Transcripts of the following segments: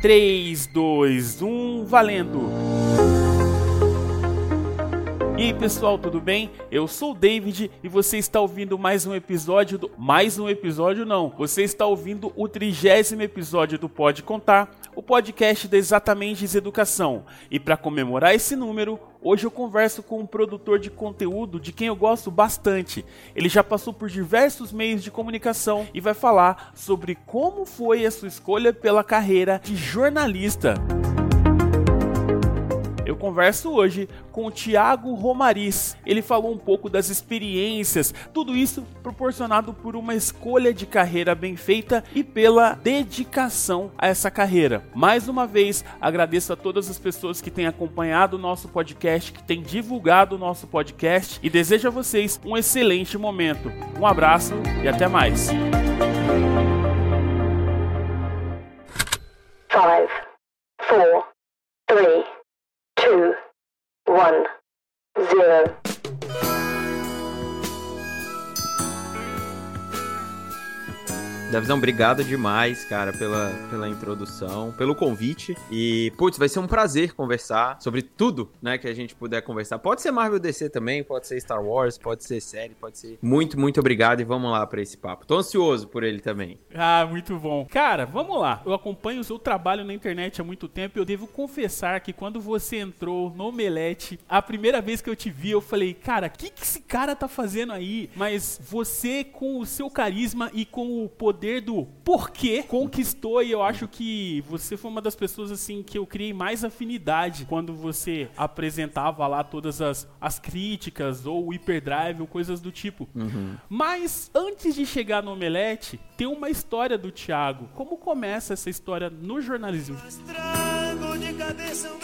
3, 2, 1, valendo! E aí pessoal, tudo bem? Eu sou o David e você está ouvindo mais um episódio do. Mais um episódio não, você está ouvindo o trigésimo episódio do Pode Contar, o podcast da Exatamente Educação. E para comemorar esse número, Hoje eu converso com um produtor de conteúdo de quem eu gosto bastante. Ele já passou por diversos meios de comunicação e vai falar sobre como foi a sua escolha pela carreira de jornalista converso hoje com o Thiago Romariz. Ele falou um pouco das experiências, tudo isso proporcionado por uma escolha de carreira bem feita e pela dedicação a essa carreira. Mais uma vez, agradeço a todas as pessoas que têm acompanhado o nosso podcast, que têm divulgado o nosso podcast e desejo a vocês um excelente momento. Um abraço e até mais. Five, four, three, two, one, zero. Davizão, obrigado demais, cara, pela, pela introdução, pelo convite. E, putz, vai ser um prazer conversar sobre tudo, né, que a gente puder conversar. Pode ser Marvel DC também, pode ser Star Wars, pode ser série, pode ser. Muito, muito obrigado e vamos lá para esse papo. Tô ansioso por ele também. Ah, muito bom. Cara, vamos lá. Eu acompanho o seu trabalho na internet há muito tempo e eu devo confessar que quando você entrou no Omelete, a primeira vez que eu te vi, eu falei, cara, o que, que esse cara tá fazendo aí? Mas você, com o seu carisma e com o poder poder do porquê conquistou e eu acho que você foi uma das pessoas assim que eu criei mais afinidade quando você apresentava lá todas as, as críticas ou o hiperdrive ou coisas do tipo. Uhum. Mas antes de chegar no Omelete, tem uma história do Thiago. Como começa essa história no jornalismo?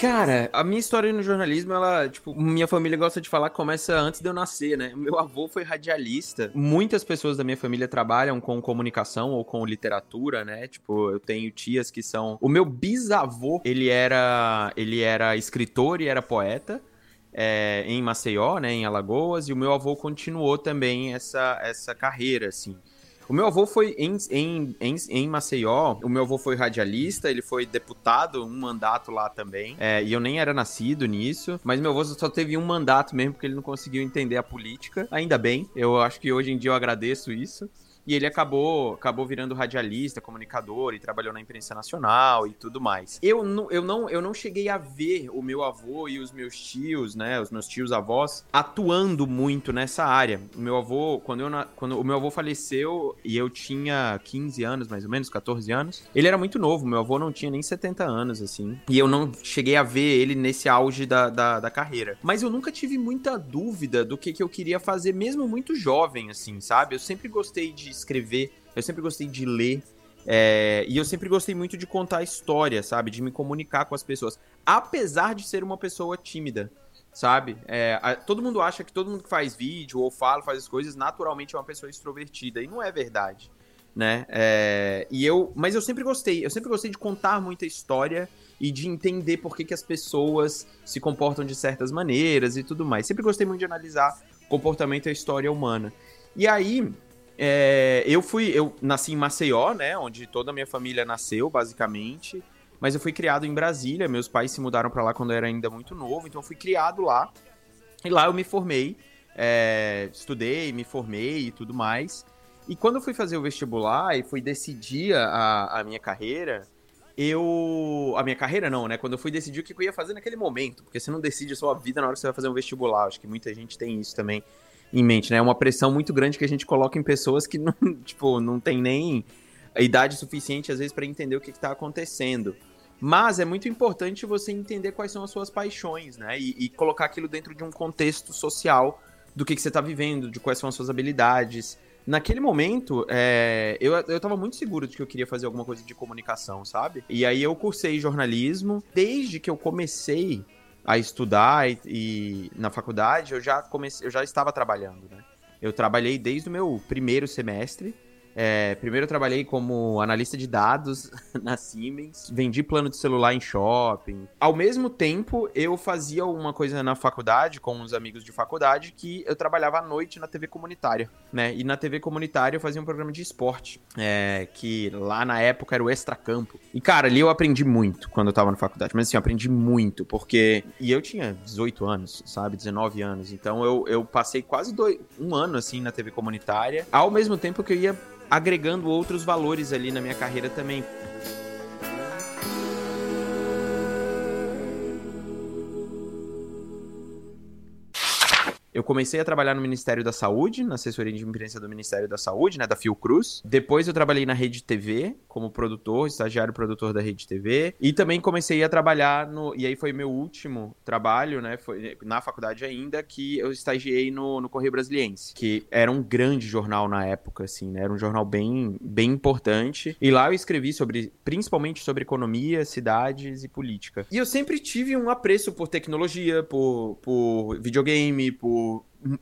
Cara, a minha história no jornalismo, ela, tipo, minha família gosta de falar que começa antes de eu nascer, né? Meu avô foi radialista. Muitas pessoas da minha família trabalham com comunicação ou com literatura, né? Tipo, eu tenho tias que são. O meu bisavô, ele era, ele era escritor e era poeta. É, em Maceió, né, em Alagoas, e o meu avô continuou também essa, essa carreira, assim. O meu avô foi em, em, em, em, Maceió, o meu avô foi radialista, ele foi deputado, um mandato lá também. É, e eu nem era nascido nisso, mas meu avô só teve um mandato mesmo, porque ele não conseguiu entender a política. Ainda bem, eu acho que hoje em dia eu agradeço isso. E ele acabou, acabou virando radialista, comunicador e trabalhou na imprensa nacional e tudo mais. Eu não, eu não, eu não cheguei a ver o meu avô e os meus tios, né, os meus tios avós atuando muito nessa área. O meu avô, quando eu quando o meu avô faleceu e eu tinha 15 anos, mais ou menos, 14 anos, ele era muito novo, meu avô não tinha nem 70 anos assim. E eu não cheguei a ver ele nesse auge da, da, da carreira. Mas eu nunca tive muita dúvida do que, que eu queria fazer mesmo muito jovem assim, sabe? Eu sempre gostei de escrever, eu sempre gostei de ler. É, e eu sempre gostei muito de contar história, sabe? De me comunicar com as pessoas. Apesar de ser uma pessoa tímida, sabe? É, a, todo mundo acha que todo mundo que faz vídeo ou fala, faz as coisas, naturalmente é uma pessoa extrovertida. E não é verdade, né? É, e eu, mas eu sempre gostei. Eu sempre gostei de contar muita história e de entender por que, que as pessoas se comportam de certas maneiras e tudo mais. Sempre gostei muito de analisar comportamento e a história humana. E aí, é, eu fui, eu nasci em Maceió, né, onde toda a minha família nasceu, basicamente. Mas eu fui criado em Brasília. Meus pais se mudaram para lá quando eu era ainda muito novo, então eu fui criado lá. E lá eu me formei, é, estudei, me formei e tudo mais. E quando eu fui fazer o vestibular e fui decidir a, a minha carreira, eu. A minha carreira não, né? Quando eu fui decidir o que eu ia fazer naquele momento, porque você não decide a sua vida na hora que você vai fazer um vestibular. Acho que muita gente tem isso também em mente, né? É uma pressão muito grande que a gente coloca em pessoas que não, tipo, não tem nem idade suficiente, às vezes, para entender o que está acontecendo. Mas é muito importante você entender quais são as suas paixões, né? E, e colocar aquilo dentro de um contexto social do que, que você está vivendo, de quais são as suas habilidades. Naquele momento, é, eu, eu tava muito seguro de que eu queria fazer alguma coisa de comunicação, sabe? E aí eu cursei jornalismo. Desde que eu comecei a estudar e, e, na faculdade, eu já comecei, eu já estava trabalhando, né? Eu trabalhei desde o meu primeiro semestre É, primeiro eu trabalhei como analista de dados na Siemens, vendi plano de celular em shopping. Ao mesmo tempo, eu fazia uma coisa na faculdade, com uns amigos de faculdade, que eu trabalhava à noite na TV comunitária, né? E na TV comunitária eu fazia um programa de esporte, é, que lá na época era o Extracampo. E, cara, ali eu aprendi muito quando eu tava na faculdade. Mas assim, eu aprendi muito, porque. E eu tinha 18 anos, sabe? 19 anos. Então eu, eu passei quase dois, um ano, assim, na TV comunitária. Ao mesmo tempo que eu ia agregando outros valores ali na minha carreira também. Eu comecei a trabalhar no Ministério da Saúde, na assessoria de imprensa do Ministério da Saúde, né, da Fiocruz. Depois eu trabalhei na Rede TV como produtor, estagiário produtor da Rede TV, e também comecei a trabalhar no, e aí foi meu último trabalho, né, foi na faculdade ainda que eu estagiei no, no Correio Brasiliense, que era um grande jornal na época, assim, né, era um jornal bem, bem importante. E lá eu escrevi sobre, principalmente sobre economia, cidades e política. E eu sempre tive um apreço por tecnologia, por, por videogame, por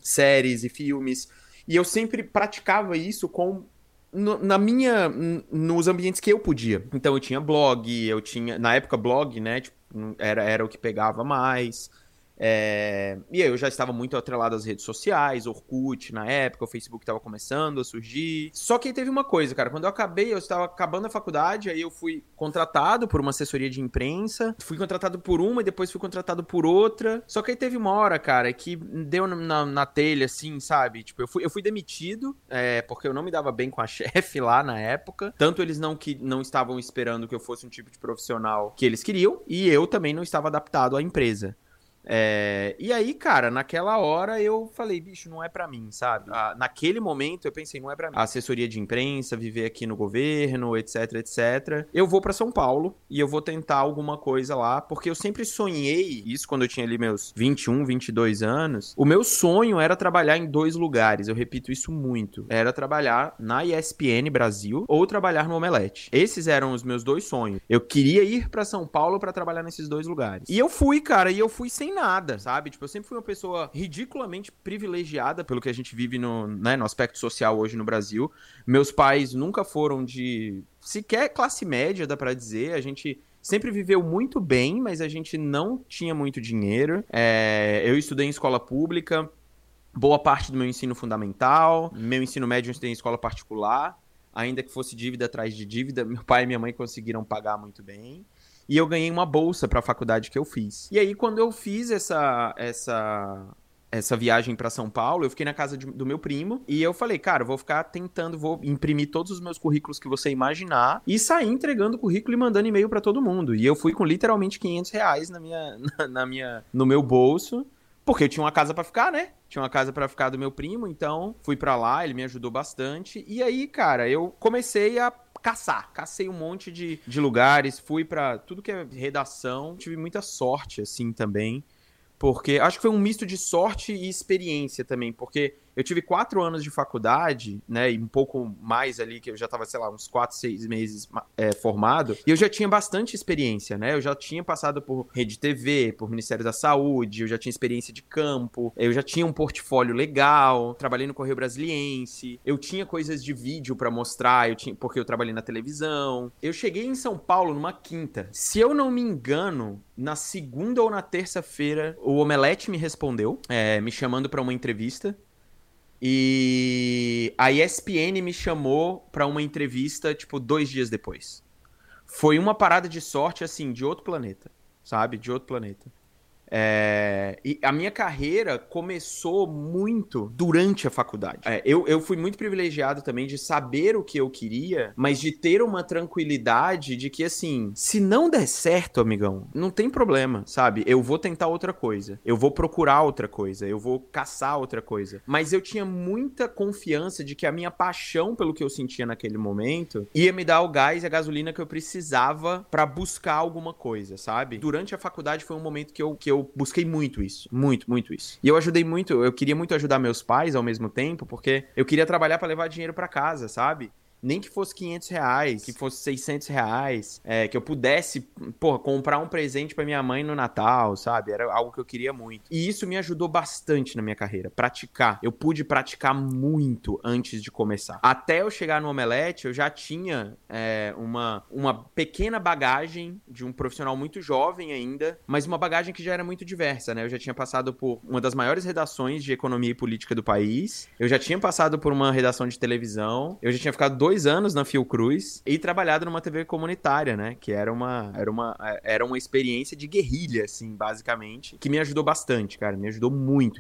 séries e filmes. E eu sempre praticava isso com na minha nos ambientes que eu podia. Então eu tinha blog, eu tinha na época blog, né, tipo, era era o que pegava mais. É... E aí eu já estava muito atrelado às redes sociais, Orkut na época, o Facebook estava começando a surgir. Só que aí teve uma coisa, cara, quando eu acabei, eu estava acabando a faculdade, aí eu fui contratado por uma assessoria de imprensa, fui contratado por uma e depois fui contratado por outra. Só que aí teve uma hora, cara, que deu na, na telha, assim, sabe? Tipo, eu fui, eu fui demitido, é, porque eu não me dava bem com a chefe lá na época. Tanto eles não, que, não estavam esperando que eu fosse um tipo de profissional que eles queriam, e eu também não estava adaptado à empresa. É, e aí, cara, naquela hora eu falei, bicho, não é para mim, sabe? Ah, naquele momento eu pensei, não é para mim. Assessoria de imprensa, viver aqui no governo, etc, etc. Eu vou para São Paulo e eu vou tentar alguma coisa lá, porque eu sempre sonhei, isso quando eu tinha ali meus 21, 22 anos, o meu sonho era trabalhar em dois lugares, eu repito isso muito. Era trabalhar na ESPN Brasil ou trabalhar no Omelete. Esses eram os meus dois sonhos. Eu queria ir para São Paulo para trabalhar nesses dois lugares. E eu fui, cara, e eu fui sem nada, sabe? Tipo, eu sempre fui uma pessoa ridiculamente privilegiada pelo que a gente vive no, né, no aspecto social hoje no Brasil. Meus pais nunca foram de sequer classe média, dá para dizer. A gente sempre viveu muito bem, mas a gente não tinha muito dinheiro. É, eu estudei em escola pública, boa parte do meu ensino fundamental, meu ensino médio eu estudei em escola particular, ainda que fosse dívida atrás de dívida, meu pai e minha mãe conseguiram pagar muito bem e eu ganhei uma bolsa para a faculdade que eu fiz. E aí quando eu fiz essa essa essa viagem para São Paulo, eu fiquei na casa de, do meu primo e eu falei, cara, vou ficar tentando, vou imprimir todos os meus currículos que você imaginar e sair entregando currículo e mandando e-mail para todo mundo. E eu fui com literalmente 500 reais na minha, na, na minha, no meu bolso. Porque eu tinha uma casa para ficar, né? Tinha uma casa para ficar do meu primo, então fui para lá, ele me ajudou bastante. E aí, cara, eu comecei a caçar. Cacei um monte de, de lugares, fui para tudo que é redação. Tive muita sorte, assim, também. Porque acho que foi um misto de sorte e experiência também. Porque eu tive quatro anos de faculdade, né? E um pouco mais ali, que eu já tava, sei lá, uns quatro, seis meses é, formado. E eu já tinha bastante experiência, né? Eu já tinha passado por rede TV, por Ministério da Saúde, eu já tinha experiência de campo, eu já tinha um portfólio legal, trabalhei no Correio Brasiliense, eu tinha coisas de vídeo para mostrar, eu tinha, porque eu trabalhei na televisão. Eu cheguei em São Paulo numa quinta. Se eu não me engano, na segunda ou na terça-feira, o Omelete me respondeu, é, me chamando para uma entrevista. E a ESPN me chamou para uma entrevista, tipo, dois dias depois. Foi uma parada de sorte, assim, de outro planeta, sabe? De outro planeta. É, e a minha carreira começou muito durante a faculdade. É, eu, eu fui muito privilegiado também de saber o que eu queria, mas de ter uma tranquilidade de que, assim, se não der certo, amigão, não tem problema, sabe? Eu vou tentar outra coisa, eu vou procurar outra coisa, eu vou caçar outra coisa. Mas eu tinha muita confiança de que a minha paixão pelo que eu sentia naquele momento ia me dar o gás e a gasolina que eu precisava para buscar alguma coisa, sabe? Durante a faculdade foi um momento que eu, que eu busquei muito isso. Muito, muito isso. E eu ajudei muito, eu queria muito ajudar meus pais ao mesmo tempo, porque eu queria trabalhar para levar dinheiro para casa, sabe? Nem que fosse 500 reais, que fosse 600 reais, é, que eu pudesse, porra, comprar um presente para minha mãe no Natal, sabe? Era algo que eu queria muito. E isso me ajudou bastante na minha carreira, praticar. Eu pude praticar muito antes de começar. Até eu chegar no Omelete, eu já tinha é, uma, uma pequena bagagem de um profissional muito jovem ainda, mas uma bagagem que já era muito diversa, né? Eu já tinha passado por uma das maiores redações de economia e política do país, eu já tinha passado por uma redação de televisão, eu já tinha ficado dois anos na Fiocruz e trabalhado numa TV comunitária, né? Que era uma, era uma, era uma experiência de guerrilha, assim, basicamente, que me ajudou bastante, cara, me ajudou muito.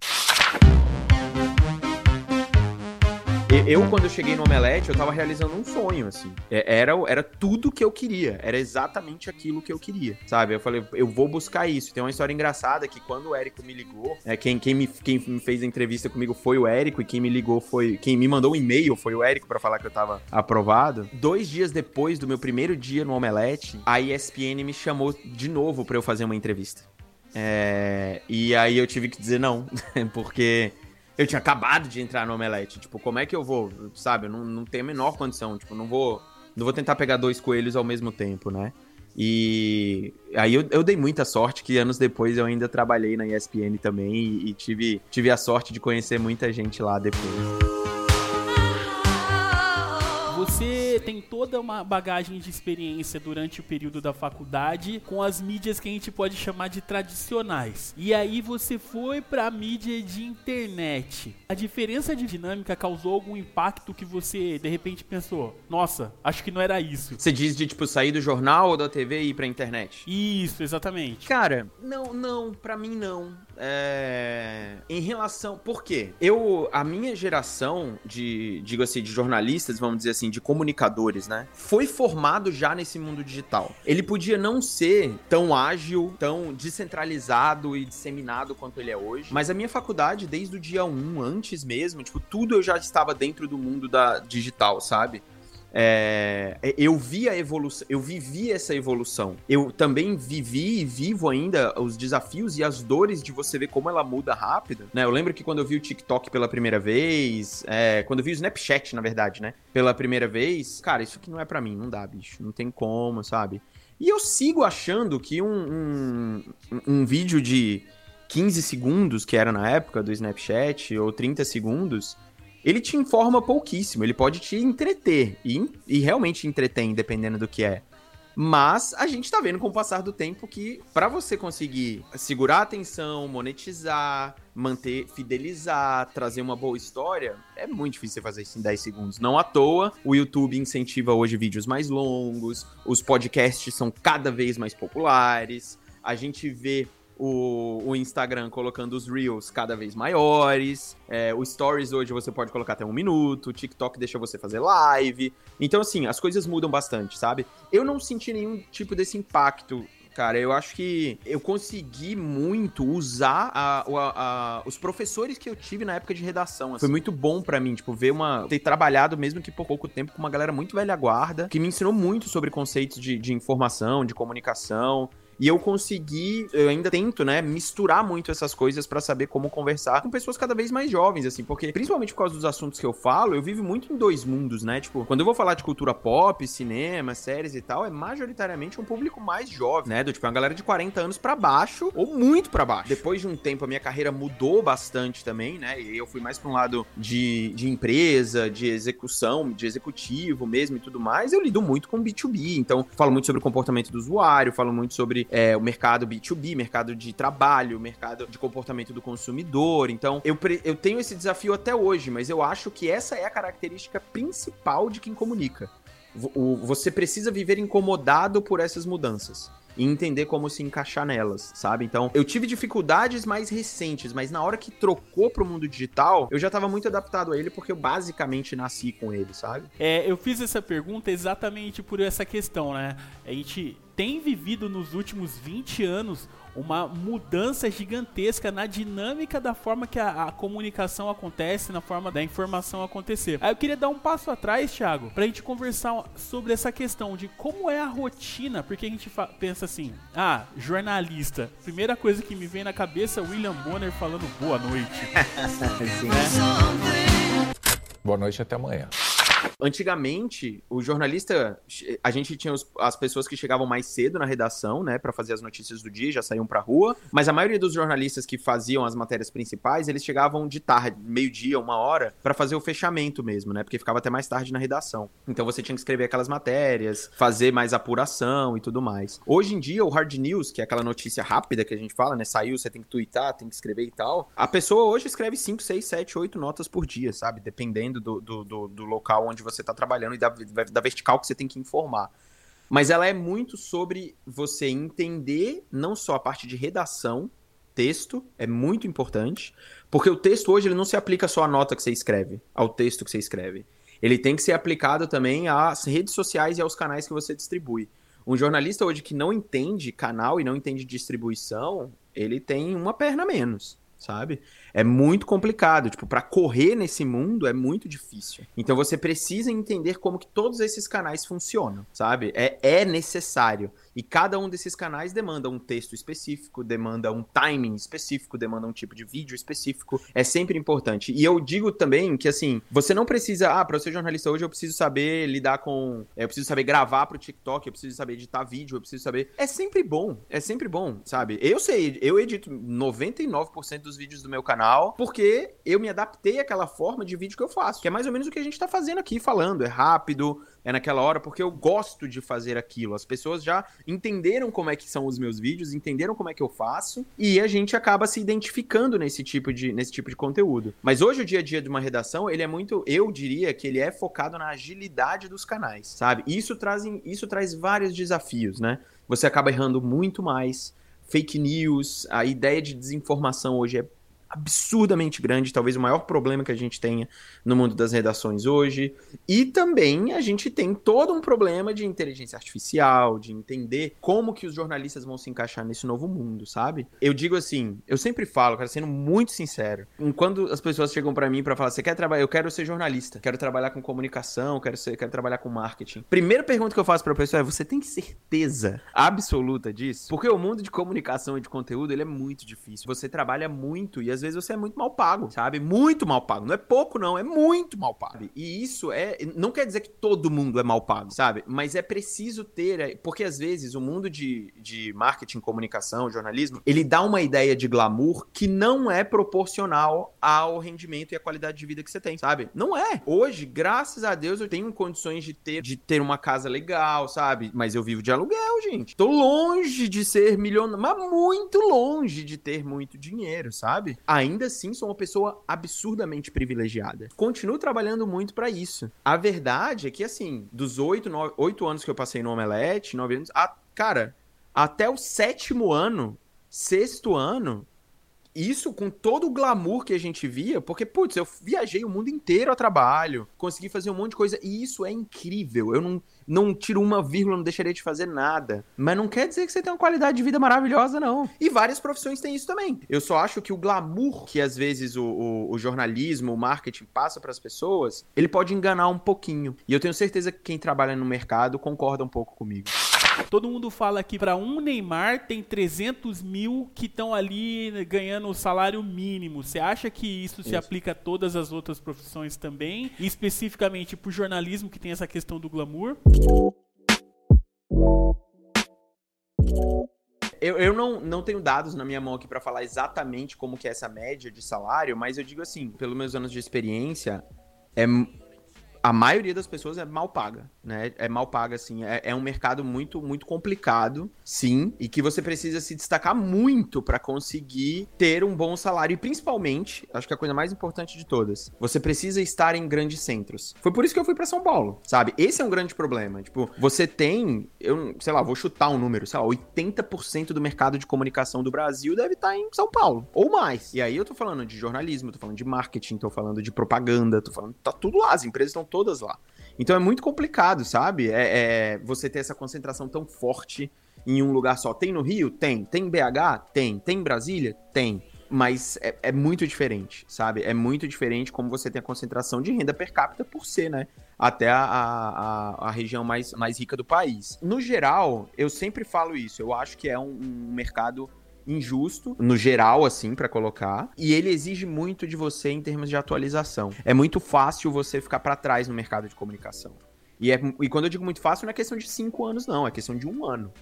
Eu, quando eu cheguei no Omelete, eu tava realizando um sonho, assim. É, era, era tudo que eu queria. Era exatamente aquilo que eu queria, sabe? Eu falei, eu vou buscar isso. Tem uma história engraçada que quando o Érico me ligou, é, quem, quem, me, quem me fez a entrevista comigo foi o Érico, e quem me ligou foi. Quem me mandou um e-mail foi o Érico para falar que eu tava aprovado. Dois dias depois do meu primeiro dia no Omelete, a ESPN me chamou de novo para eu fazer uma entrevista. É, e aí eu tive que dizer não, porque eu tinha acabado de entrar no Omelete. Tipo, como é que eu vou, sabe? Eu não, não tenho a menor condição. Tipo, não vou, não vou tentar pegar dois coelhos ao mesmo tempo, né? E aí eu, eu, dei muita sorte que anos depois eu ainda trabalhei na ESPN também e, e tive, tive a sorte de conhecer muita gente lá depois. Você tem toda uma bagagem de experiência durante o período da faculdade com as mídias que a gente pode chamar de tradicionais. E aí você foi para a mídia de internet. A diferença de dinâmica causou algum impacto que você de repente pensou: "Nossa, acho que não era isso". Você diz de tipo sair do jornal ou da TV e ir pra internet? Isso, exatamente. Cara, não, não, para mim não. É... Em relação. Por quê? Eu. A minha geração de, digo assim, de jornalistas, vamos dizer assim, de comunicadores, né? Foi formado já nesse mundo digital. Ele podia não ser tão ágil, tão descentralizado e disseminado quanto ele é hoje. Mas a minha faculdade, desde o dia 1, antes mesmo, tipo, tudo eu já estava dentro do mundo da digital, sabe? É, eu vi a evolução, eu vivi essa evolução. Eu também vivi e vivo ainda os desafios e as dores de você ver como ela muda rápido, né? Eu lembro que quando eu vi o TikTok pela primeira vez, é, quando eu vi o Snapchat, na verdade, né? Pela primeira vez, cara, isso aqui não é para mim, não dá, bicho, não tem como, sabe? E eu sigo achando que um, um, um vídeo de 15 segundos, que era na época do Snapchat, ou 30 segundos, ele te informa pouquíssimo. Ele pode te entreter. E, e realmente entretém, dependendo do que é. Mas a gente tá vendo com o passar do tempo que para você conseguir segurar a atenção, monetizar, manter, fidelizar, trazer uma boa história, é muito difícil você fazer isso em 10 segundos. Não à toa, o YouTube incentiva hoje vídeos mais longos, os podcasts são cada vez mais populares. A gente vê o, o Instagram colocando os Reels cada vez maiores. É, o Stories hoje você pode colocar até um minuto. O TikTok deixa você fazer live. Então, assim, as coisas mudam bastante, sabe? Eu não senti nenhum tipo desse impacto cara. Eu acho que eu consegui muito usar a, a, a, os professores que eu tive na época de redação. Assim. Foi muito bom para mim, tipo, ver uma. ter trabalhado, mesmo que por pouco tempo, com uma galera muito velha guarda, que me ensinou muito sobre conceitos de, de informação, de comunicação. E eu consegui, eu ainda tento, né, misturar muito essas coisas para saber como conversar com pessoas cada vez mais jovens, assim, porque principalmente por causa dos assuntos que eu falo, eu vivo muito em dois mundos, né? Tipo, quando eu vou falar de cultura pop, cinema, séries e tal, é majoritariamente um público mais jovem, né? Do tipo, uma galera de 40 anos para baixo ou muito para baixo. Depois de um tempo, a minha carreira mudou bastante também, né? E eu fui mais pra um lado de, de empresa, de execução, de executivo mesmo e tudo mais. Eu lido muito com B2B, então falo muito sobre o comportamento do usuário, falo muito sobre é, o mercado B2B, mercado de trabalho, mercado de comportamento do consumidor. Então, eu, eu tenho esse desafio até hoje, mas eu acho que essa é a característica principal de quem comunica. Você precisa viver incomodado por essas mudanças e entender como se encaixar nelas, sabe? Então, eu tive dificuldades mais recentes, mas na hora que trocou pro mundo digital, eu já tava muito adaptado a ele porque eu basicamente nasci com ele, sabe? É, eu fiz essa pergunta exatamente por essa questão, né? A gente tem vivido nos últimos 20 anos uma mudança gigantesca na dinâmica da forma que a, a, comunicação acontece, na forma da informação acontecer. Aí eu queria dar um passo atrás, Thiago, pra gente conversar sobre essa questão de como é a rotina, porque a gente pensa assim, ah, jornalista, primeira coisa que me vem na cabeça é William Bonner falando boa noite. Sim, né? Boa noite até amanhã. Antigamente, o jornalista, a gente tinha os, as pessoas que chegavam mais cedo na redação, né, para fazer as notícias do dia, já saíam pra rua, mas a maioria dos jornalistas que faziam as matérias principais, eles chegavam de tarde, meio-dia, uma hora, para fazer o fechamento mesmo, né, porque ficava até mais tarde na redação. Então você tinha que escrever aquelas matérias, fazer mais apuração e tudo mais. Hoje em dia, o hard news, que é aquela notícia rápida que a gente fala, né, saiu, você tem que twittar, tem que escrever e tal, a pessoa hoje escreve 5, 6, 7, 8 notas por dia, sabe, dependendo do, do, do, do local onde você está trabalhando e da, da vertical que você tem que informar. Mas ela é muito sobre você entender não só a parte de redação, texto, é muito importante, porque o texto hoje ele não se aplica só à nota que você escreve, ao texto que você escreve. Ele tem que ser aplicado também às redes sociais e aos canais que você distribui. Um jornalista hoje que não entende canal e não entende distribuição, ele tem uma perna menos, sabe? é muito complicado. Tipo, para correr nesse mundo é muito difícil. Então você precisa entender como que todos esses canais funcionam, sabe? É, é necessário. E cada um desses canais demanda um texto específico, demanda um timing específico, demanda um tipo de vídeo específico. É sempre importante. E eu digo também que, assim, você não precisa. Ah, pra eu ser jornalista hoje, eu preciso saber lidar com. Eu preciso saber gravar pro TikTok, eu preciso saber editar vídeo, eu preciso saber. É sempre bom. É sempre bom, sabe? Eu sei, eu edito 99% dos vídeos do meu canal canal, porque eu me adaptei àquela forma de vídeo que eu faço, que é mais ou menos o que a gente tá fazendo aqui, falando. É rápido, é naquela hora, porque eu gosto de fazer aquilo. As pessoas já entenderam como é que são os meus vídeos, entenderam como é que eu faço, e a gente acaba se identificando nesse tipo de, nesse tipo de conteúdo. Mas hoje o dia a dia de uma redação, ele é muito, eu diria que ele é focado na agilidade dos canais, sabe? Isso traz, isso traz vários desafios, né? Você acaba errando muito mais. Fake news, a ideia de desinformação hoje é absurdamente grande, talvez o maior problema que a gente tenha no mundo das redações hoje. E também a gente tem todo um problema de inteligência artificial, de entender como que os jornalistas vão se encaixar nesse novo mundo, sabe? Eu digo assim, eu sempre falo, cara, sendo muito sincero, quando as pessoas chegam para mim para falar, você quer trabalhar, eu quero ser jornalista, quero trabalhar com comunicação, quero ser, quero trabalhar com marketing. Primeira pergunta que eu faço para pessoa é, você tem certeza absoluta disso? Porque o mundo de comunicação e de conteúdo, ele é muito difícil. Você trabalha muito e às vezes você é muito mal pago, sabe? Muito mal pago. Não é pouco, não, é muito mal pago. E isso é. Não quer dizer que todo mundo é mal pago, sabe? Mas é preciso ter. É, porque às vezes o mundo de, de marketing, comunicação, jornalismo, ele dá uma ideia de glamour que não é proporcional ao rendimento e à qualidade de vida que você tem, sabe? Não é. Hoje, graças a Deus, eu tenho condições de ter, de ter uma casa legal, sabe? Mas eu vivo de aluguel, gente. Tô longe de ser milionário, mas muito longe de ter muito dinheiro, sabe? Ainda assim sou uma pessoa absurdamente privilegiada. Continuo trabalhando muito para isso. A verdade é que, assim, dos oito, oito anos que eu passei no Omelete, nove anos, a, cara, até o sétimo ano, sexto ano, isso com todo o glamour que a gente via, porque, putz, eu viajei o mundo inteiro a trabalho, consegui fazer um monte de coisa, e isso é incrível. Eu não, não tiro uma vírgula, não deixaria de fazer nada. Mas não quer dizer que você tem uma qualidade de vida maravilhosa, não. E várias profissões têm isso também. Eu só acho que o glamour que às vezes o, o, o jornalismo, o marketing passa para as pessoas, ele pode enganar um pouquinho. E eu tenho certeza que quem trabalha no mercado concorda um pouco comigo. Todo mundo fala que para um Neymar tem 300 mil que estão ali ganhando o salário mínimo. Você acha que isso, isso, se aplica a todas as outras profissões também? E especificamente para o jornalismo que tem essa questão do glamour? Eu, eu não, não tenho dados na minha mão aqui para falar exatamente como que é essa média de salário, mas eu digo assim, pelos meus anos de experiência, é a maioria das pessoas é mal paga, né? É mal paga, assim. É, é, um mercado muito, muito complicado, sim, e que você precisa se destacar muito para conseguir ter um bom salário. E principalmente, acho que a coisa mais importante de todas, você precisa estar em grandes centros. Foi por isso que eu fui para São Paulo, sabe? Esse é um grande problema. Tipo, você tem, eu sei lá, vou chutar um número, sei lá, 80% do mercado de comunicação do Brasil deve estar em São Paulo, ou mais. E aí eu tô falando de jornalismo, tô falando de marketing, tô falando de propaganda, tô falando, tá tudo lá, as empresas estão todas lá. Então é muito complicado, sabe? É, é, você ter essa concentração tão forte em um lugar só. Tem no Rio? Tem. Tem em BH? Tem. Tem em Brasília? Tem. Mas é, é, muito diferente, sabe? É muito diferente como você tem a concentração de renda per capita por ser, né? Até a, a, a região mais, mais rica do país. No geral, eu sempre falo isso. Eu acho que é um, um mercado injusto, no geral, assim, para colocar. E ele exige muito de você em termos de atualização. É muito fácil você ficar para trás no mercado de comunicação. E, é, e quando eu digo muito fácil, não é questão de cinco anos, não. É questão de um ano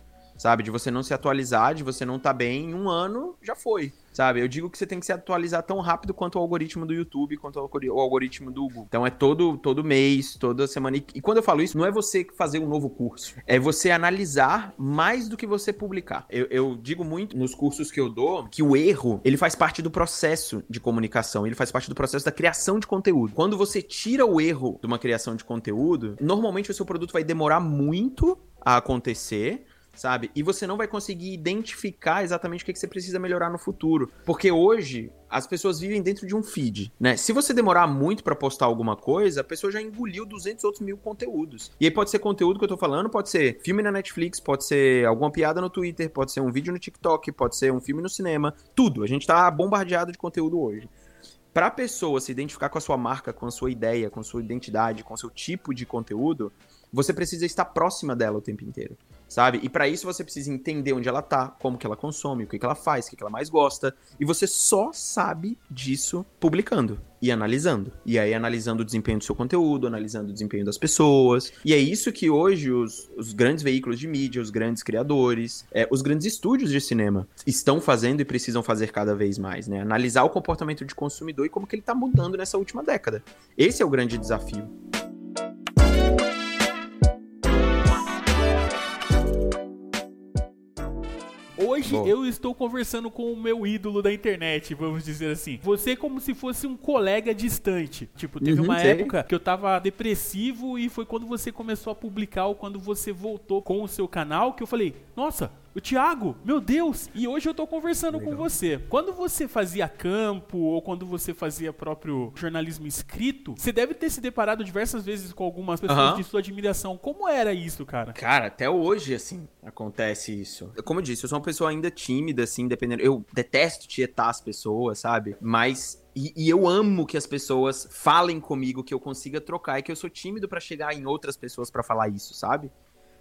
sabe? De você não se atualizar, de você não tá bem, em um ano já foi, sabe? Eu digo que você tem que se atualizar tão rápido quanto o algoritmo do YouTube, quanto o algoritmo do Google. Então é todo, todo mês, toda semana. E, quando eu falo isso, não é você fazer um novo curso, é você analisar mais do que você publicar. Eu, eu digo muito nos cursos que eu dou que o erro, ele faz parte do processo de comunicação, ele faz parte do processo da criação de conteúdo. Quando você tira o erro de uma criação de conteúdo, normalmente o seu produto vai demorar muito a acontecer, sabe? E você não vai conseguir identificar exatamente o que, que você precisa melhorar no futuro. Porque hoje as pessoas vivem dentro de um feed, né? Se você demorar muito para postar alguma coisa, a pessoa já engoliu 200 outros mil conteúdos. E aí pode ser conteúdo que eu tô falando, pode ser filme na Netflix, pode ser alguma piada no Twitter, pode ser um vídeo no TikTok, pode ser um filme no cinema, tudo. A gente tá bombardeado de conteúdo hoje. Para a pessoa se identificar com a sua marca, com a sua ideia, com a sua identidade, com o seu tipo de conteúdo, você precisa estar próxima dela o tempo inteiro sabe? E para isso você precisa entender onde ela tá, como que ela consome, o que, que ela faz, o que, que ela mais gosta. E você só sabe disso publicando e analisando. E aí analisando o desempenho do seu conteúdo, analisando o desempenho das pessoas. E é isso que hoje os, os grandes veículos de mídia, os grandes criadores, é, os grandes estúdios de cinema estão fazendo e precisam fazer cada vez mais, né? Analisar o comportamento de consumidor e como que ele tá mudando nessa última década. Esse é o grande desafio. Hoje Bom. eu estou conversando com o meu ídolo da internet, vamos dizer assim. Você como se fosse um colega distante. Tipo, teve uhum, uma sei. época que eu tava depressivo e foi quando você começou a publicar ou quando você voltou com o seu canal que eu falei: "Nossa, o Thiago, meu Deus! E hoje eu tô conversando Legal. com você. Quando você fazia campo ou quando você fazia próprio jornalismo escrito, você deve ter se deparado diversas vezes com algumas pessoas de sua admiração. Como era isso, cara? Cara, até hoje, assim, acontece isso. Como eu disse, eu sou uma pessoa ainda tímida, assim, dependendo. Eu detesto tietar as pessoas, sabe? Mas e, e, eu amo que as pessoas falem comigo, que eu consiga trocar, e que eu sou tímido para chegar em outras pessoas para falar isso, sabe?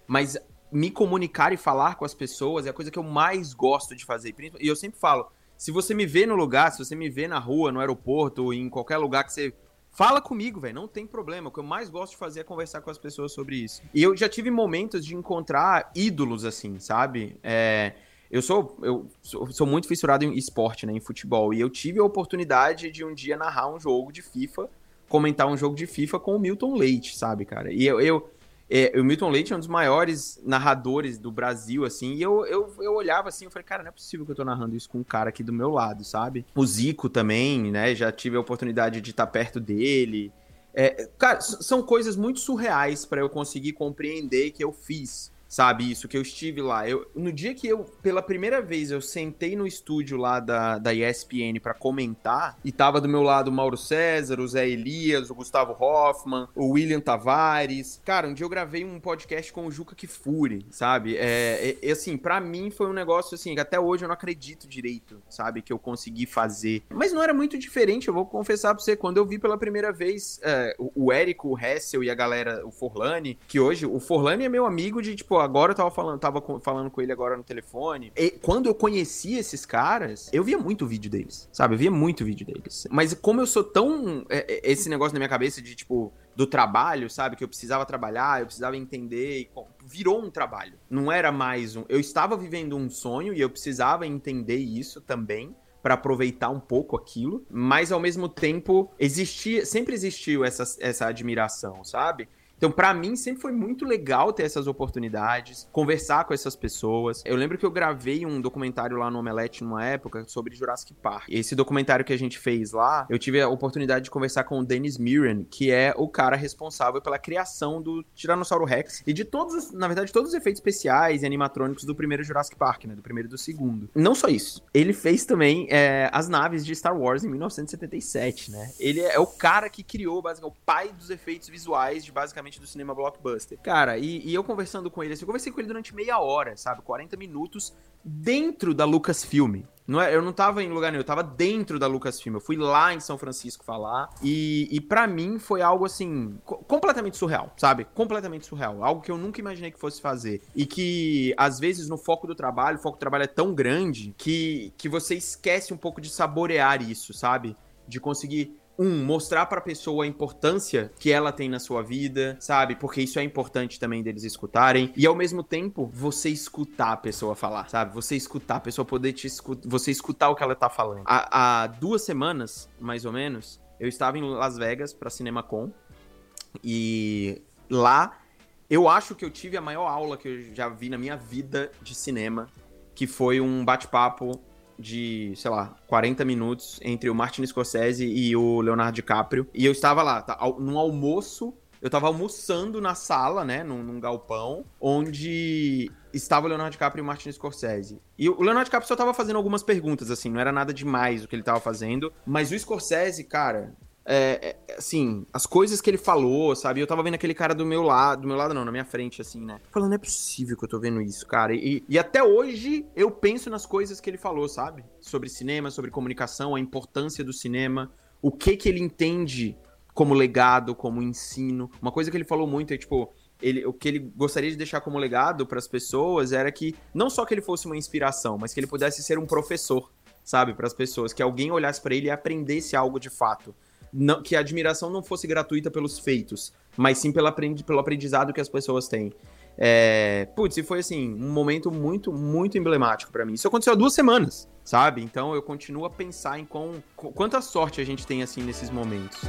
Mas me comunicar e falar com as pessoas é a coisa que eu mais gosto de fazer. E eu sempre falo, se você me vê no lugar, se você me vê na rua, no aeroporto, em qualquer lugar que você Fala comigo, velho, não tem problema. O que eu mais gosto de fazer é conversar com as pessoas sobre isso. E eu já tive momentos de encontrar ídolos assim, sabe? É, eu sou eu sou, sou, muito fissurado em esporte, né, em futebol, e eu tive a oportunidade de um dia narrar um jogo de FIFA, comentar um jogo de FIFA com o Milton Leite, sabe, cara? E eu, eu é, o Milton Leite é um dos maiores narradores do Brasil, assim, e eu, eu, eu olhava assim, eu falei, cara, não é possível que eu tô narrando isso com um cara aqui do meu lado, sabe? O Zico também, né, já tive a oportunidade de estar perto dele. É, cara, são coisas muito surreais para eu conseguir compreender que eu fiz sabe? Isso, que eu estive lá. Eu, no dia que eu, pela primeira vez, eu sentei no estúdio lá da, da ESPN para comentar, e tava do meu lado o Mauro César, o Zé Elias, o Gustavo Hoffman, o William Tavares. Cara, um dia eu gravei um podcast com o Juca Kifuri, sabe? É, é, assim, para mim foi um negócio assim, que até hoje eu não acredito direito, sabe? Que eu consegui fazer. Mas não era muito diferente, eu vou confessar pra você, quando eu vi pela primeira vez é, o, o Érico, o Hessel e a galera, o Forlani, que hoje, o Forlani é meu amigo de, tipo, agora eu tava falando, tava falando com ele agora no telefone. E quando eu conhecia esses caras, eu via muito vídeo deles, sabe? Eu via muito vídeo deles. Mas como eu sou tão. É, é, esse negócio na minha cabeça de, tipo, do trabalho, sabe? Que eu precisava trabalhar, eu precisava entender. Virou um trabalho. Não era mais um. Eu estava vivendo um sonho e eu precisava entender isso também para aproveitar um pouco aquilo, mas ao mesmo tempo existia, sempre existiu essa, essa admiração, sabe? Então, para mim, sempre foi muito legal ter essas oportunidades, conversar com essas pessoas. Eu lembro que eu gravei um documentário lá no Omelete numa época sobre Jurassic Park. Esse documentário que a gente fez lá, eu tive a oportunidade de conversar com o Dennis Mirren, que é o cara responsável pela criação do Tiranossauro Rex e de todos, na verdade, todos os efeitos especiais e animatrônicos do primeiro Jurassic Park, né? Do primeiro e do segundo. Não só isso. Ele fez também é, as naves de Star Wars em 1977, né? Ele é o cara que criou, basicamente, o pai dos efeitos visuais de basicamente principalmente do cinema blockbuster. Cara, e, e eu conversando com ele, assim, eu conversei com ele durante meia hora, sabe? 40 minutos dentro da Lucasfilm. Não é, eu não tava em lugar nenhum, eu tava dentro da Lucasfilm. Eu fui lá em São Francisco falar. E, e para mim foi algo assim, co completamente surreal, sabe? Completamente surreal. Algo que eu nunca imaginei que fosse fazer. E que, às vezes, no foco do trabalho, o foco do trabalho é tão grande que, que você esquece um pouco de saborear isso, sabe? De conseguir um, mostrar pra pessoa a importância que ela tem na sua vida, sabe? Porque isso é importante também deles escutarem. E ao mesmo tempo, você escutar a pessoa falar, sabe? Você escutar, a pessoa poder te escutar, você escutar o que ela tá falando. Há, há duas semanas, mais ou menos, eu estava em Las Vegas pra CinemaCon. E lá, eu acho que eu tive a maior aula que eu já vi na minha vida de cinema, que foi um bate-papo de, sei lá, 40 minutos entre o Martin Scorsese e o Leonardo DiCaprio. E eu estava lá, tá, num almoço. Eu estava almoçando na sala, né, num, num, galpão, onde estava o Leonardo DiCaprio e o Martin Scorsese. E o Leonardo DiCaprio só estava fazendo algumas perguntas, assim, não era nada demais o que ele estava fazendo. Mas o Scorsese, cara, é, é, assim, as coisas que ele falou, sabe? Eu tava vendo aquele cara do meu lado, do meu lado não, na minha frente, assim, né? Falando, não é possível que eu tô vendo isso, cara. E, e até hoje eu penso nas coisas que ele falou, sabe? Sobre cinema, sobre comunicação, a importância do cinema, o que que ele entende como legado, como ensino. Uma coisa que ele falou muito é, tipo, ele, o que ele gostaria de deixar como legado para as pessoas era que não só que ele fosse uma inspiração, mas que ele pudesse ser um professor, sabe, para as pessoas, que alguém olhasse para ele e aprendesse algo de fato não, que a admiração não fosse gratuita pelos feitos, mas sim pelo, aprendi, pelo aprendizado que as pessoas têm. É, putz, e foi assim, um momento muito, muito emblemático para mim. Isso aconteceu há duas semanas, sabe? Então eu continuo a pensar em com, quanta sorte a gente tem assim nesses momentos.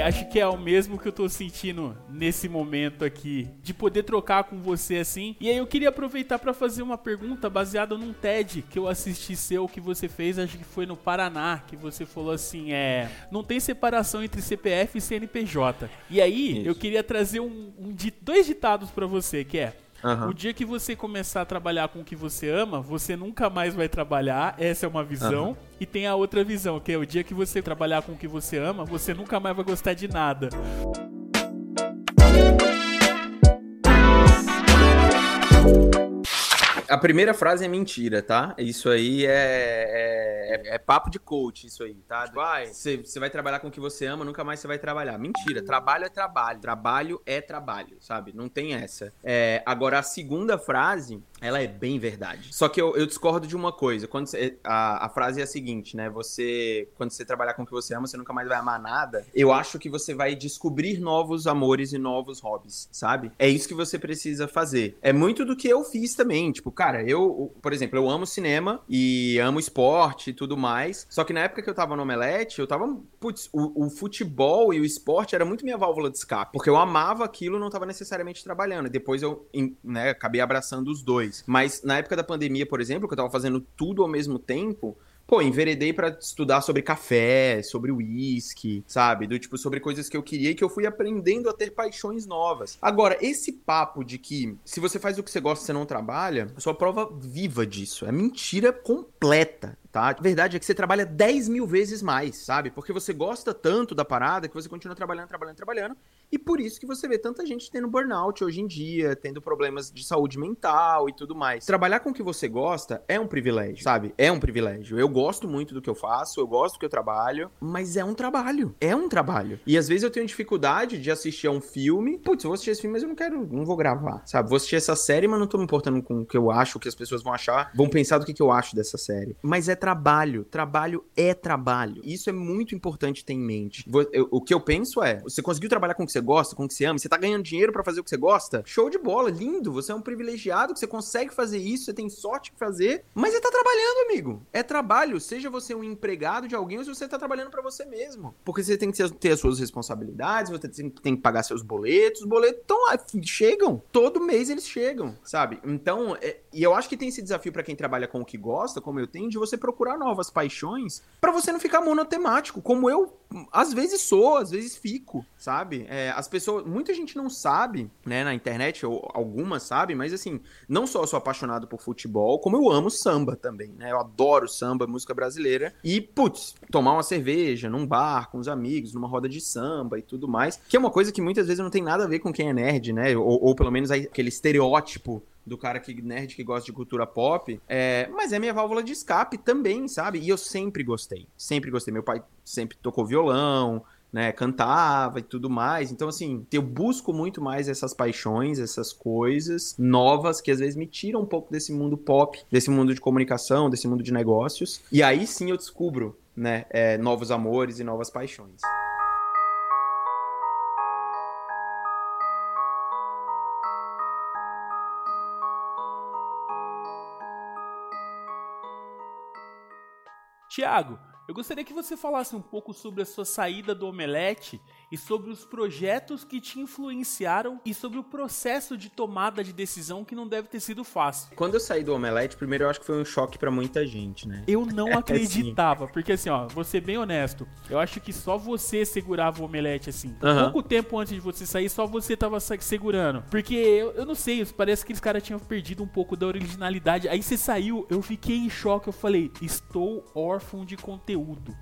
É, acho que é o mesmo que eu tô sentindo nesse momento aqui, de poder trocar com você assim. E aí eu queria aproveitar para fazer uma pergunta baseada num TED que eu assisti seu que você fez, acho que foi no Paraná, que você falou assim, é, não tem separação entre CPF e CNPJ. E aí Isso. eu queria trazer um, um dois ditados para você, que é Uhum. O dia que você começar a trabalhar com o que você ama, você nunca mais vai trabalhar. Essa é uma visão. Uhum. E tem a outra visão, que é o dia que você trabalhar com o que você ama, você nunca mais vai gostar de nada. A primeira frase é mentira, tá? Isso aí é, é, é papo de coach, isso aí, tá? Vai, você vai trabalhar com o que você ama, nunca mais você vai trabalhar. Mentira, trabalho é trabalho. Trabalho é trabalho, sabe? Não tem essa. É, agora, a segunda frase ela é bem verdade. Só que eu, eu discordo de uma coisa. Quando você, a, a frase é a seguinte, né? Você, quando você trabalhar com o que você ama, você nunca mais vai amar nada. Eu acho que você vai descobrir novos amores e novos hobbies, sabe? É isso que você precisa fazer. É muito do que eu fiz também. Tipo, cara, eu, por exemplo, eu amo cinema e amo esporte e tudo mais. Só que na época que eu tava no Omelete, eu tava. Putz, o, o futebol e o esporte era muito minha válvula de escape. Porque eu amava aquilo não tava necessariamente trabalhando. E depois eu, né, acabei abraçando os dois depois. Mas na época da pandemia, por exemplo, que eu tava fazendo tudo ao mesmo tempo, pô, enveredei para estudar sobre café, sobre uísque, sabe? Do tipo, sobre coisas que eu queria e que eu fui aprendendo a ter paixões novas. Agora, esse papo de que se você faz o que você gosta, você não trabalha, sou a prova viva disso. É mentira completa tá? A verdade é que você trabalha 10 mil vezes mais, sabe? Porque você gosta tanto da parada que você continua trabalhando, trabalhando, trabalhando. E por isso que você vê tanta gente tendo burnout hoje em dia, tendo problemas de saúde mental e tudo mais. Trabalhar com o que você gosta é um privilégio, sabe? É um privilégio. Eu gosto muito do que eu faço, eu gosto do que eu trabalho, mas é um trabalho. É um trabalho. E às vezes eu tenho dificuldade de assistir a um filme. Putz, eu vou assistir esse filme, mas eu não quero, não vou gravar, sabe? Vou assistir essa série, mas não tô me importando com o que eu acho, o que as pessoas vão achar, vão pensar do que, que eu acho dessa série. Mas é trabalho. Trabalho é trabalho. Isso é muito importante ter em mente. O que eu penso é, você conseguiu trabalhar com o que você gosta, com o que você ama, você tá ganhando dinheiro para fazer o que você gosta, show de bola, lindo. Você é um privilegiado que você consegue fazer isso, você tem sorte de fazer, mas você tá trabalhando, amigo. É trabalho, seja você um empregado de alguém ou se você tá trabalhando para você mesmo. Porque você tem que ter as suas responsabilidades, você tem que pagar seus boletos, os boletos estão lá, chegam. Todo mês eles chegam, sabe? Então, é, e eu acho que tem esse desafio para quem trabalha com o que gosta, como eu tenho, de você procurar novas paixões para você não ficar monotemático, como eu às vezes sou, às vezes fico, sabe? É, as pessoas, muita gente não sabe, né, na internet, ou algumas sabem, mas assim, não só sou apaixonado por futebol, como eu amo samba também, né? Eu adoro samba, música brasileira. E, putz, tomar uma cerveja num bar com os amigos, numa roda de samba e tudo mais, que é uma coisa que muitas vezes não tem nada a ver com quem é nerd, né? Ou, ou pelo menos aquele estereótipo do cara que nerd que gosta de cultura pop, é, mas é minha válvula de escape também, sabe? E eu sempre gostei, sempre gostei. Meu pai sempre tocou violão, né, cantava e tudo mais. Então, assim, eu busco muito mais essas paixões, essas coisas novas que às vezes me tiram um pouco desse mundo pop, desse mundo de comunicação, desse mundo de negócios. E aí sim eu descubro, né, é, novos amores e novas paixões. Tiago, eu gostaria que você falasse um pouco sobre a sua saída do Omelete e sobre os projetos que te influenciaram e sobre o processo de tomada de decisão que não deve ter sido fácil. Quando eu saí do Omelete, primeiro eu acho que foi um choque para muita gente, né? Eu não acreditava, porque assim, ó, vou ser bem honesto, eu acho que só você segurava o Omelete assim. Uhum. Pouco tempo antes de você sair, só você tava segurando. Porque eu, eu não sei, parece que aqueles caras tinham perdido um pouco da originalidade. Aí você saiu, eu fiquei em choque, eu falei, estou órfão de conteúdo.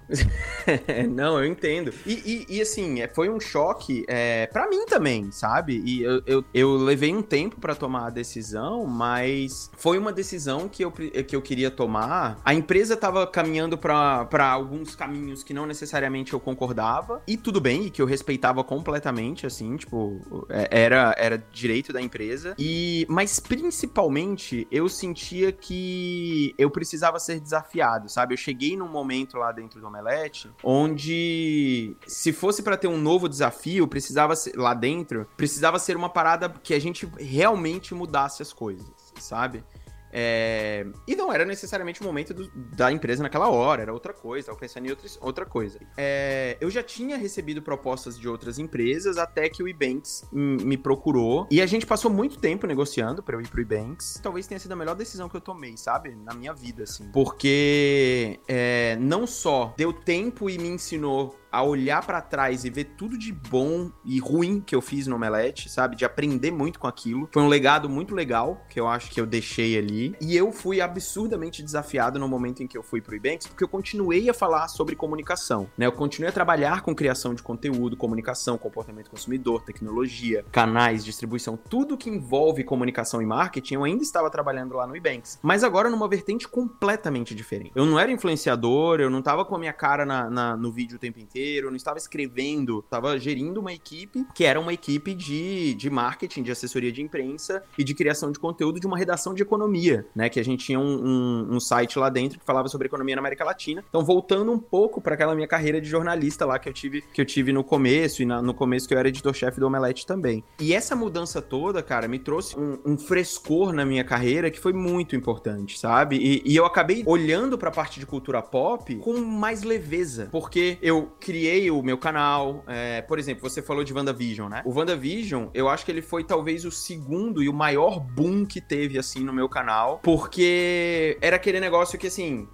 não, eu entendo. E, e, e assim, é, foi um choque é, para mim também, sabe? E eu, eu, eu levei um tempo para tomar a decisão, mas foi uma decisão que eu, que eu queria tomar. A empresa tava caminhando para alguns caminhos que não necessariamente eu concordava, e tudo bem, e que eu respeitava completamente, assim, tipo, é, era, era direito da empresa. E, mas principalmente eu sentia que eu precisava ser desafiado, sabe? Eu cheguei num momento lá dentro do Omelete onde se fosse para ter um novo desafio, precisava ser, lá dentro, precisava ser uma parada que a gente realmente mudasse as coisas, sabe? É... E não era necessariamente o momento do, da empresa naquela hora, era outra coisa, estava pensando em outra, outra coisa. É... Eu já tinha recebido propostas de outras empresas até que o Ebanks me procurou e a gente passou muito tempo negociando para eu ir pro Ebanks. Talvez tenha sido a melhor decisão que eu tomei, sabe? Na minha vida, assim. Porque é... não só deu tempo e me ensinou a olhar para trás e ver tudo de bom e ruim que eu fiz no Omelete, sabe? De aprender muito com aquilo. Foi um legado muito legal que eu acho que eu deixei ali. E eu fui absurdamente desafiado no momento em que eu fui pro Ebanks, porque eu continuei a falar sobre comunicação, né? Eu continuei a trabalhar com criação de conteúdo, comunicação, comportamento consumidor, tecnologia, canais, distribuição, tudo que envolve comunicação e marketing, eu ainda estava trabalhando lá no Ebanks. Mas agora numa vertente completamente diferente. Eu não era influenciador, eu não tava com a minha cara na, na no vídeo o tempo inteiro não estava escrevendo, estava gerindo uma equipe que era uma equipe de, de marketing, de assessoria de imprensa e de criação de conteúdo de uma redação de economia, né? Que a gente tinha um, um, um site lá dentro que falava sobre economia na América Latina. Então, voltando um pouco para aquela minha carreira de jornalista lá que eu tive, que eu tive no começo, e na, no começo que eu era editor-chefe do Omelete também. E essa mudança toda, cara, me trouxe um, um frescor na minha carreira que foi muito importante, sabe? E, e eu acabei olhando para a parte de cultura pop com mais leveza, porque eu criei o meu canal. É, por exemplo, você falou de WandaVision, né? O WandaVision, eu acho que ele foi talvez o segundo e o maior boom que teve, assim, no meu canal. Porque era aquele negócio que, assim,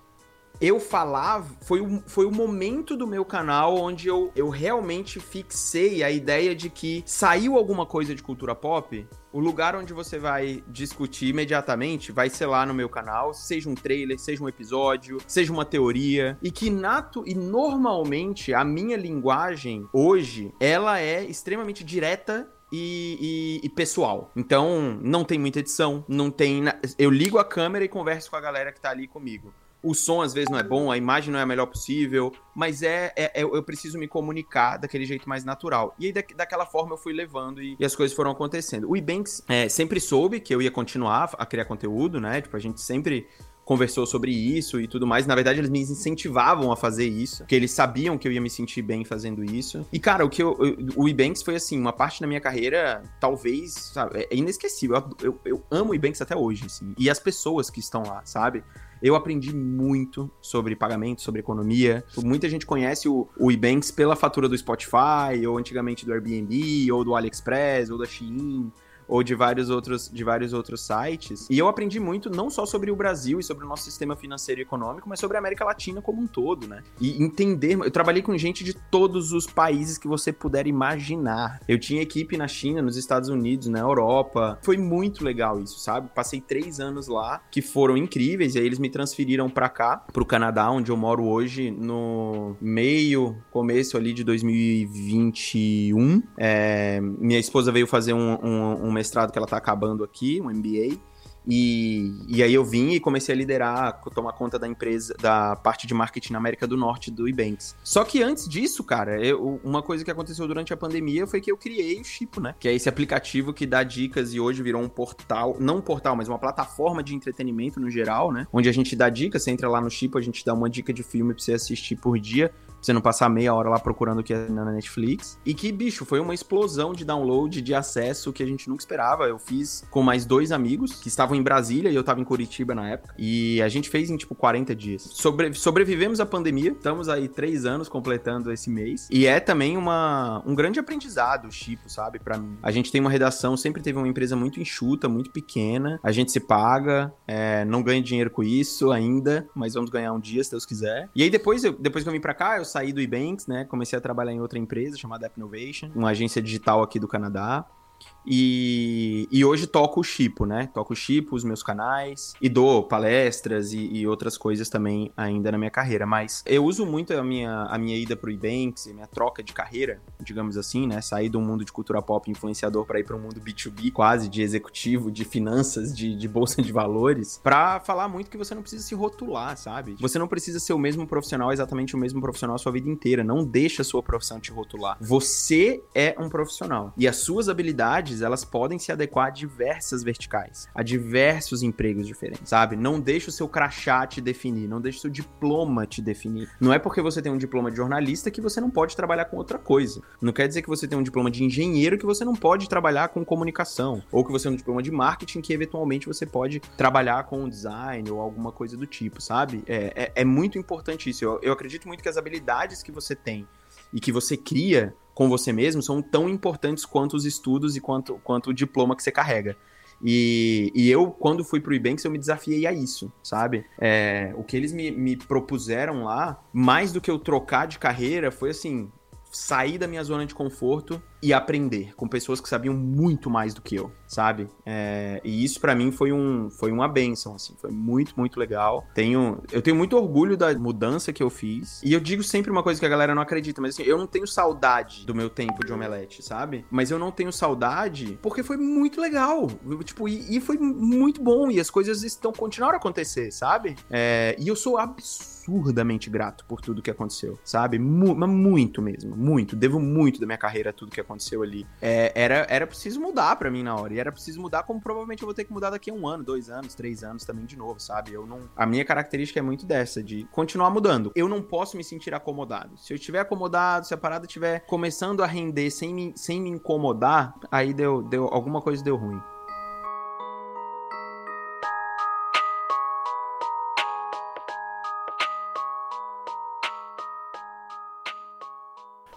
eu falava, foi o, foi o momento do meu canal onde eu, eu realmente fixei a ideia de que saiu alguma coisa de cultura pop, o lugar onde você vai discutir imediatamente vai ser lá no meu canal, seja um trailer, seja um episódio, seja uma teoria, e que nato e normalmente a minha linguagem hoje, ela é extremamente direta e, e, e, pessoal. Então, não tem muita edição, não tem. Eu ligo a câmera e converso com a galera que tá ali comigo o som às vezes não é bom, a imagem não é a melhor possível, mas é, é, é eu preciso me comunicar daquele jeito mais natural. E aí, da, daquela forma, eu fui levando e, e, as coisas foram acontecendo. O Ebanks é, sempre soube que eu ia continuar a criar conteúdo, né? Tipo, a gente sempre conversou sobre isso e tudo mais. Na verdade, eles me incentivavam a fazer isso, porque eles sabiam que eu ia me sentir bem fazendo isso. E, cara, o que eu, o Ebanks foi assim, uma parte da minha carreira, talvez, sabe, é inesquecível. Eu, eu, eu amo o Ebanks até hoje, assim. E as pessoas que estão lá, sabe? Eu aprendi muito sobre pagamento, sobre economia. Muita gente conhece o, o Ebanks pela fatura do Spotify, ou antigamente do Airbnb, ou do AliExpress, ou da Shein ou de vários outros de vários outros sites. E eu aprendi muito não só sobre o Brasil e sobre o nosso sistema financeiro e econômico, mas sobre a América Latina como um todo, né? E entender, eu trabalhei com gente de todos os países que você puder imaginar. Eu tinha equipe na China, nos Estados Unidos, na Europa. Foi muito legal isso, sabe? Passei três anos lá que foram incríveis. E aí eles me transferiram para cá, pro Canadá, onde eu moro hoje, no meio, começo ali de 2021. É, minha esposa veio fazer um, um, um mestrado que ela tá acabando aqui, um MBA. E, e aí eu vim e comecei a liderar, tomar conta da empresa, da parte de marketing na América do Norte do Ebanks. Só que antes disso, cara, eu, uma coisa que aconteceu durante a pandemia foi que eu criei o Chipo, né? Que é esse aplicativo que dá dicas e hoje virou um portal, não um portal, mas uma plataforma de entretenimento no geral, né? Onde a gente dá dicas, você entra lá no Chipo, a gente dá uma dica de filme pra você assistir por dia você não passar meia hora lá procurando o que é na Netflix. E que, bicho, foi uma explosão de download, de acesso que a gente nunca esperava. Eu fiz com mais dois amigos que estavam em Brasília e eu tava em Curitiba na época. E a gente fez em, tipo, 40 dias. Sobre... Sobrevivemos à pandemia. Estamos aí três anos completando esse mês. E é também uma... um grande aprendizado, tipo, sabe? para mim. A gente tem uma redação, sempre teve uma empresa muito enxuta, muito pequena. A gente se paga, é... não ganha dinheiro com isso ainda, mas vamos ganhar um dia, se Deus quiser. E aí depois, eu... depois que eu vim pra cá, eu saí do Ebanks, né? Comecei a trabalhar em outra empresa chamada App Innovation, uma agência digital aqui do Canadá. E, e hoje toco o Chipo, né? Toco o Chipo, os meus canais, e dou palestras e, e, outras coisas também ainda na minha carreira. Mas eu uso muito a minha, a minha ida pro Ebanks, a minha troca de carreira, digamos assim, né? Sair do mundo de cultura pop influenciador para ir para um mundo B2B, quase de executivo, de finanças, de, de bolsa de valores, para falar muito que você não precisa se rotular, sabe? Você não precisa ser o mesmo profissional, exatamente o mesmo profissional a sua vida inteira. Não deixa a sua profissão te rotular. Você é um profissional. E as suas habilidades elas podem se adequar a diversas verticais, a diversos empregos diferentes, sabe? Não deixe o seu crachá te definir, não deixe o seu diploma te definir. Não é porque você tem um diploma de jornalista que você não pode trabalhar com outra coisa. Não quer dizer que você tem um diploma de engenheiro que você não pode trabalhar com comunicação, ou que você tem um diploma de marketing que eventualmente você pode trabalhar com design ou alguma coisa do tipo, sabe? É, é, é muito importante isso. Eu, eu acredito muito que as habilidades que você tem e que você cria com você mesmo são tão importantes quanto os estudos e quanto, quanto o diploma que você carrega. E, e eu, quando fui pro Ebanks, eu me desafiei a isso, sabe? É, o que eles me, me propuseram lá, mais do que eu trocar de carreira, foi assim: sair da minha zona de conforto e aprender com pessoas que sabiam muito mais do que eu, sabe? É, e isso para mim foi um foi uma benção, assim, foi muito muito legal. Tenho eu tenho muito orgulho da mudança que eu fiz e eu digo sempre uma coisa que a galera não acredita, mas assim, eu não tenho saudade do meu tempo de omelete, sabe? Mas eu não tenho saudade porque foi muito legal, tipo e, e foi muito bom e as coisas estão continuaram a acontecer, sabe? É, e eu sou absurdamente grato por tudo que aconteceu, sabe? Mu muito mesmo, muito. Devo muito da minha carreira a tudo que aconteceu aconteceu ali. É, era, era preciso mudar para mim na hora. E era preciso mudar, como provavelmente eu vou ter que mudar daqui a um ano, dois anos, três anos também de novo, sabe? Eu não. A minha característica é muito dessa, de continuar mudando. Eu não posso me sentir acomodado. Se eu estiver acomodado, se a parada estiver começando a render sem me, sem me incomodar, aí deu, deu. Alguma coisa deu ruim.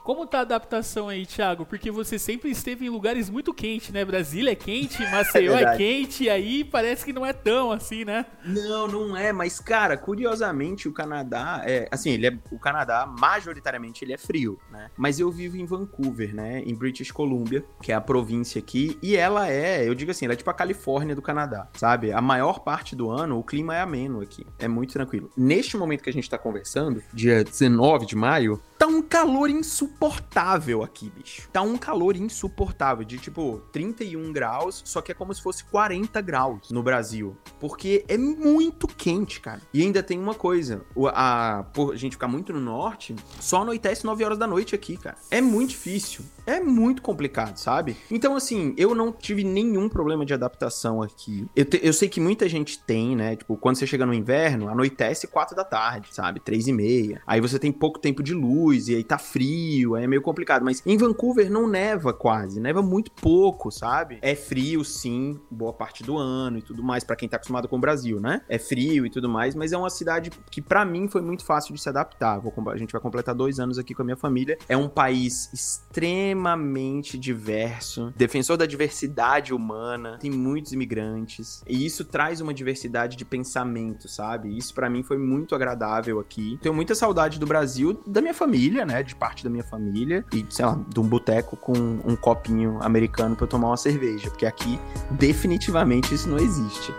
Como tá a adaptação aí, Thiago? Porque você sempre esteve em lugares muito quentes, né? Brasília é quente, Maceió é, é quente, e aí parece que não é tão assim, né? Não, não é, mas cara, curiosamente o Canadá é, assim, ele é o Canadá majoritariamente ele é frio, né? Mas eu vivo em Vancouver, né, em British Columbia, que é a província aqui, e ela é, eu digo assim, ela é tipo a Califórnia do Canadá, sabe? A maior parte do ano o clima é ameno aqui, é muito tranquilo. Neste momento que a gente tá conversando, dia 19 de maio, Tá um calor insuportável aqui, bicho. Tá um calor insuportável, de tipo 31 graus, só que é como se fosse 40 graus no Brasil. Porque é muito quente, cara. E ainda tem uma coisa: a, por a gente ficar muito no norte, só anoitece 9 horas da noite aqui, cara. É muito difícil. É muito complicado, sabe? Então, assim, eu não tive nenhum problema de adaptação aqui. Eu, te, eu sei que muita gente tem, né? Tipo, quando você chega no inverno, anoitece 4 da tarde, sabe? 3 e meia. Aí você tem pouco tempo de luz luz, e aí tá frio, aí é meio complicado. Mas em Vancouver não neva quase, neva muito pouco, sabe? É frio, sim, boa parte do ano e tudo mais, para quem tá acostumado com o Brasil, né? É frio e tudo mais, mas é uma cidade que para mim foi muito fácil de se adaptar. Vou, a gente vai completar dois anos aqui com a minha família. É um país extremamente extremamente diverso, defensor da diversidade humana, tem muitos imigrantes, e isso traz uma diversidade de pensamento, sabe? Isso para mim foi muito agradável aqui. Tenho muita saudade do Brasil, da minha família, né? De parte da minha família, e sei lá, de um boteco com um copinho americano para tomar uma cerveja, porque aqui definitivamente isso não existe.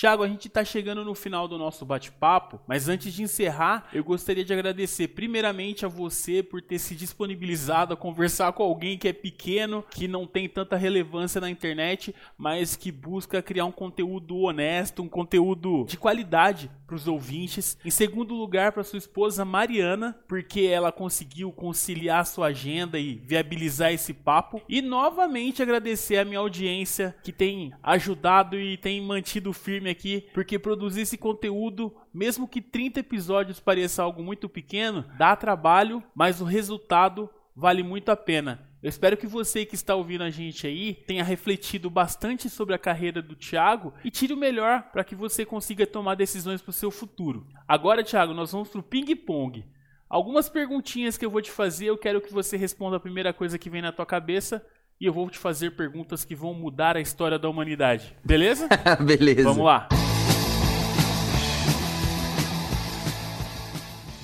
Tiago, a gente está chegando no final do nosso bate-papo, mas antes de encerrar, eu gostaria de agradecer primeiramente a você por ter se disponibilizado a conversar com alguém que é pequeno, que não tem tanta relevância na internet, mas que busca criar um conteúdo honesto, um conteúdo de qualidade para os ouvintes. Em segundo lugar, para sua esposa Mariana, porque ela conseguiu conciliar sua agenda e viabilizar esse papo. E novamente agradecer a minha audiência que tem ajudado e tem mantido firme aqui, porque produzir esse conteúdo, mesmo que 30 episódios pareça algo muito pequeno, dá trabalho, mas o resultado vale muito a pena. Eu espero que você que está ouvindo a gente aí tenha refletido bastante sobre a carreira do Thiago e tire o melhor para que você consiga tomar decisões para o seu futuro. Agora, Thiago, nós vamos para o ping-pong. Algumas perguntinhas que eu vou te fazer, eu quero que você responda a primeira coisa que vem na tua cabeça e eu vou te fazer perguntas que vão mudar a história da humanidade. Beleza? Beleza. Vamos lá.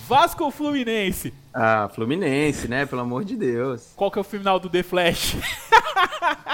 Vasco ou Fluminense? Ah, Fluminense, né? Pelo amor de Deus. Qual que é o final do The Flash?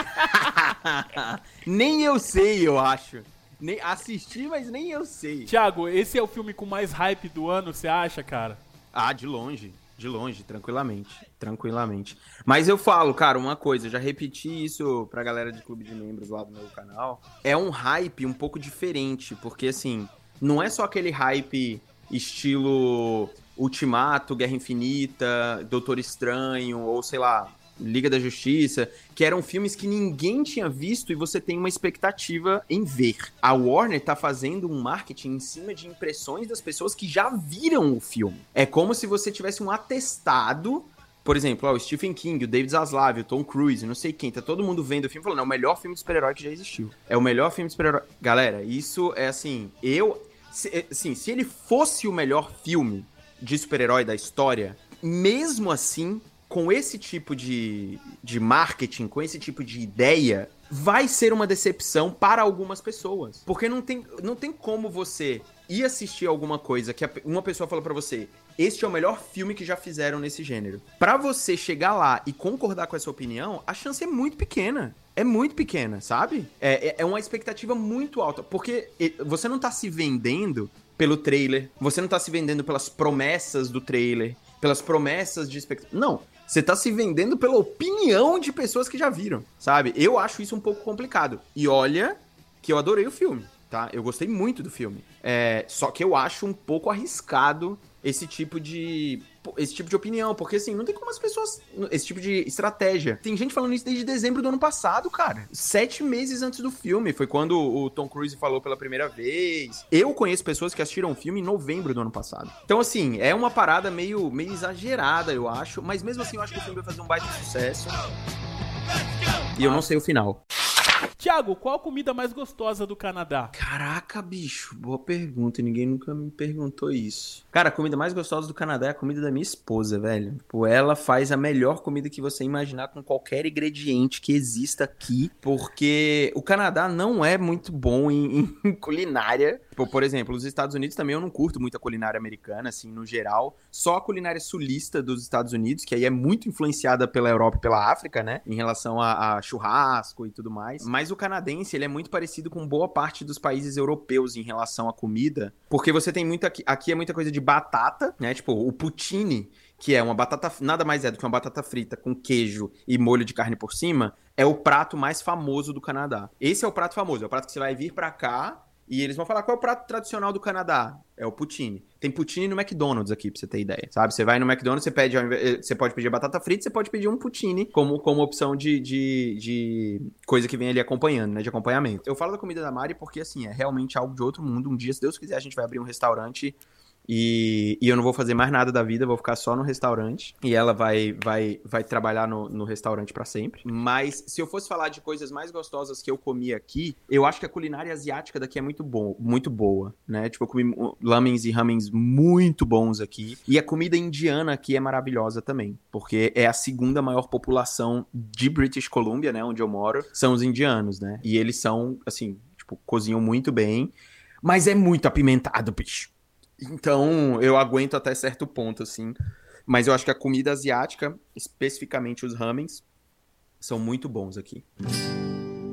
nem eu sei, eu acho. Nem assisti, mas nem eu sei. Thiago, esse é o filme com mais hype do ano, você acha, cara? Ah, de longe. De longe, tranquilamente. Tranquilamente. Mas eu falo, cara, uma coisa, já repeti isso pra galera de clube de membros lá do meu canal. É um hype um pouco diferente, porque assim, não é só aquele hype estilo Ultimato, Guerra Infinita, Doutor Estranho, ou sei lá, Liga da Justiça, que eram filmes que ninguém tinha visto e você tem uma expectativa em ver. A Warner tá fazendo um marketing em cima de impressões das pessoas que já viram o filme. É como se você tivesse um atestado por exemplo, ó, o Stephen King, o David Zaslav, o Tom Cruise, não sei quem, tá todo mundo vendo o filme falando, é o melhor filme de super-herói que já existiu. É o melhor filme de super-herói. Galera, isso é assim, eu. Se, assim, se ele fosse o melhor filme de super-herói da história, mesmo assim, com esse tipo de, de marketing, com esse tipo de ideia, vai ser uma decepção para algumas pessoas. Porque não tem, não tem como você ir assistir alguma coisa que uma pessoa falou para você, este é o melhor filme que já fizeram nesse gênero. Para você chegar lá e concordar com essa opinião, a chance é muito pequena. É muito pequena, sabe? É, é, é uma expectativa muito alta. Porque você não tá se vendendo pelo trailer, você não tá se vendendo pelas promessas do trailer, pelas promessas de expectativa. Não. Você tá se vendendo pela opinião de pessoas que já viram, sabe? Eu acho isso um pouco complicado. E olha que eu adorei o filme, tá? Eu gostei muito do filme. É, só que eu acho um pouco arriscado esse tipo de esse tipo de opinião, porque assim, não tem como as pessoas. Esse tipo de estratégia. Tem gente falando isso desde dezembro do ano passado, cara. Sete meses antes do filme. Foi quando o Tom Cruise falou pela primeira vez. Eu conheço pessoas que assistiram o filme em novembro do ano passado. Então, assim, é uma parada meio, meio exagerada, eu acho. Mas mesmo assim, eu acho que o filme vai fazer um baita sucesso. E eu não sei o final. Tiago, qual a comida mais gostosa do Canadá? Caraca, bicho, boa pergunta. Ninguém nunca me perguntou isso. Cara, a comida mais gostosa do Canadá é a comida da minha esposa, velho. Tipo, ela faz a melhor comida que você imaginar com qualquer ingrediente que exista aqui, porque o Canadá não é muito bom em, em culinária. Tipo, por exemplo, os Estados Unidos também eu não curto muito a culinária americana, assim, no geral. Só a culinária sulista dos Estados Unidos, que aí é muito influenciada pela Europa e pela África, né? Em relação a, a churrasco e tudo mais. Mas o canadense, ele é muito parecido com boa parte dos países europeus em relação à comida, porque você tem muito aqui, aqui é muita coisa de batata, né? Tipo, o poutine, que é uma batata, nada mais é do que uma batata frita com queijo e molho de carne por cima, é o prato mais famoso do Canadá. Esse é o prato famoso, é o prato que você vai vir para cá e eles vão falar qual é o prato tradicional do Canadá. É o poutine. Tem poutine no McDonald's aqui, pra você ter ideia, sabe? Você vai no McDonald's, você pede, eh, você pode pedir batata frita, você pode pedir um poutine como, como opção de, de, de coisa que vem ali acompanhando, né? De acompanhamento. Eu falo da comida da Mari porque, assim, é realmente algo de outro mundo. Um dia, se Deus quiser, a gente vai abrir um restaurante E, e, eu não vou fazer mais nada da vida, vou ficar só no restaurante. E ela vai vai, vai trabalhar no, no restaurante para sempre. Mas se eu fosse falar de coisas mais gostosas que eu comi aqui, eu acho que a culinária asiática daqui é muito, bom, muito boa, né? Tipo, eu comi lamens e ramens muito bons aqui. E a comida indiana aqui é maravilhosa também, porque é a segunda maior população de British Columbia, né? Onde eu moro, são os indianos, né? E eles são, assim, tipo, cozinham muito bem. Mas é muito apimentado, bicho. Então, eu aguento até certo ponto, assim. Mas eu acho que a comida asiática, especificamente os ramens, são muito bons aqui.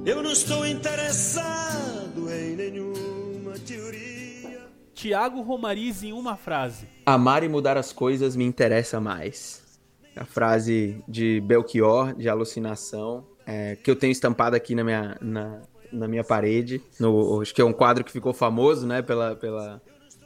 Eu não estou interessado em nenhuma teoria. Tiago Romariz em uma frase. Amar e mudar as coisas me interessa mais. A frase de Belchior, de alucinação, é, que eu tenho estampada aqui na minha, na, na minha parede. No, acho que é um quadro que ficou famoso, né, pela, pela,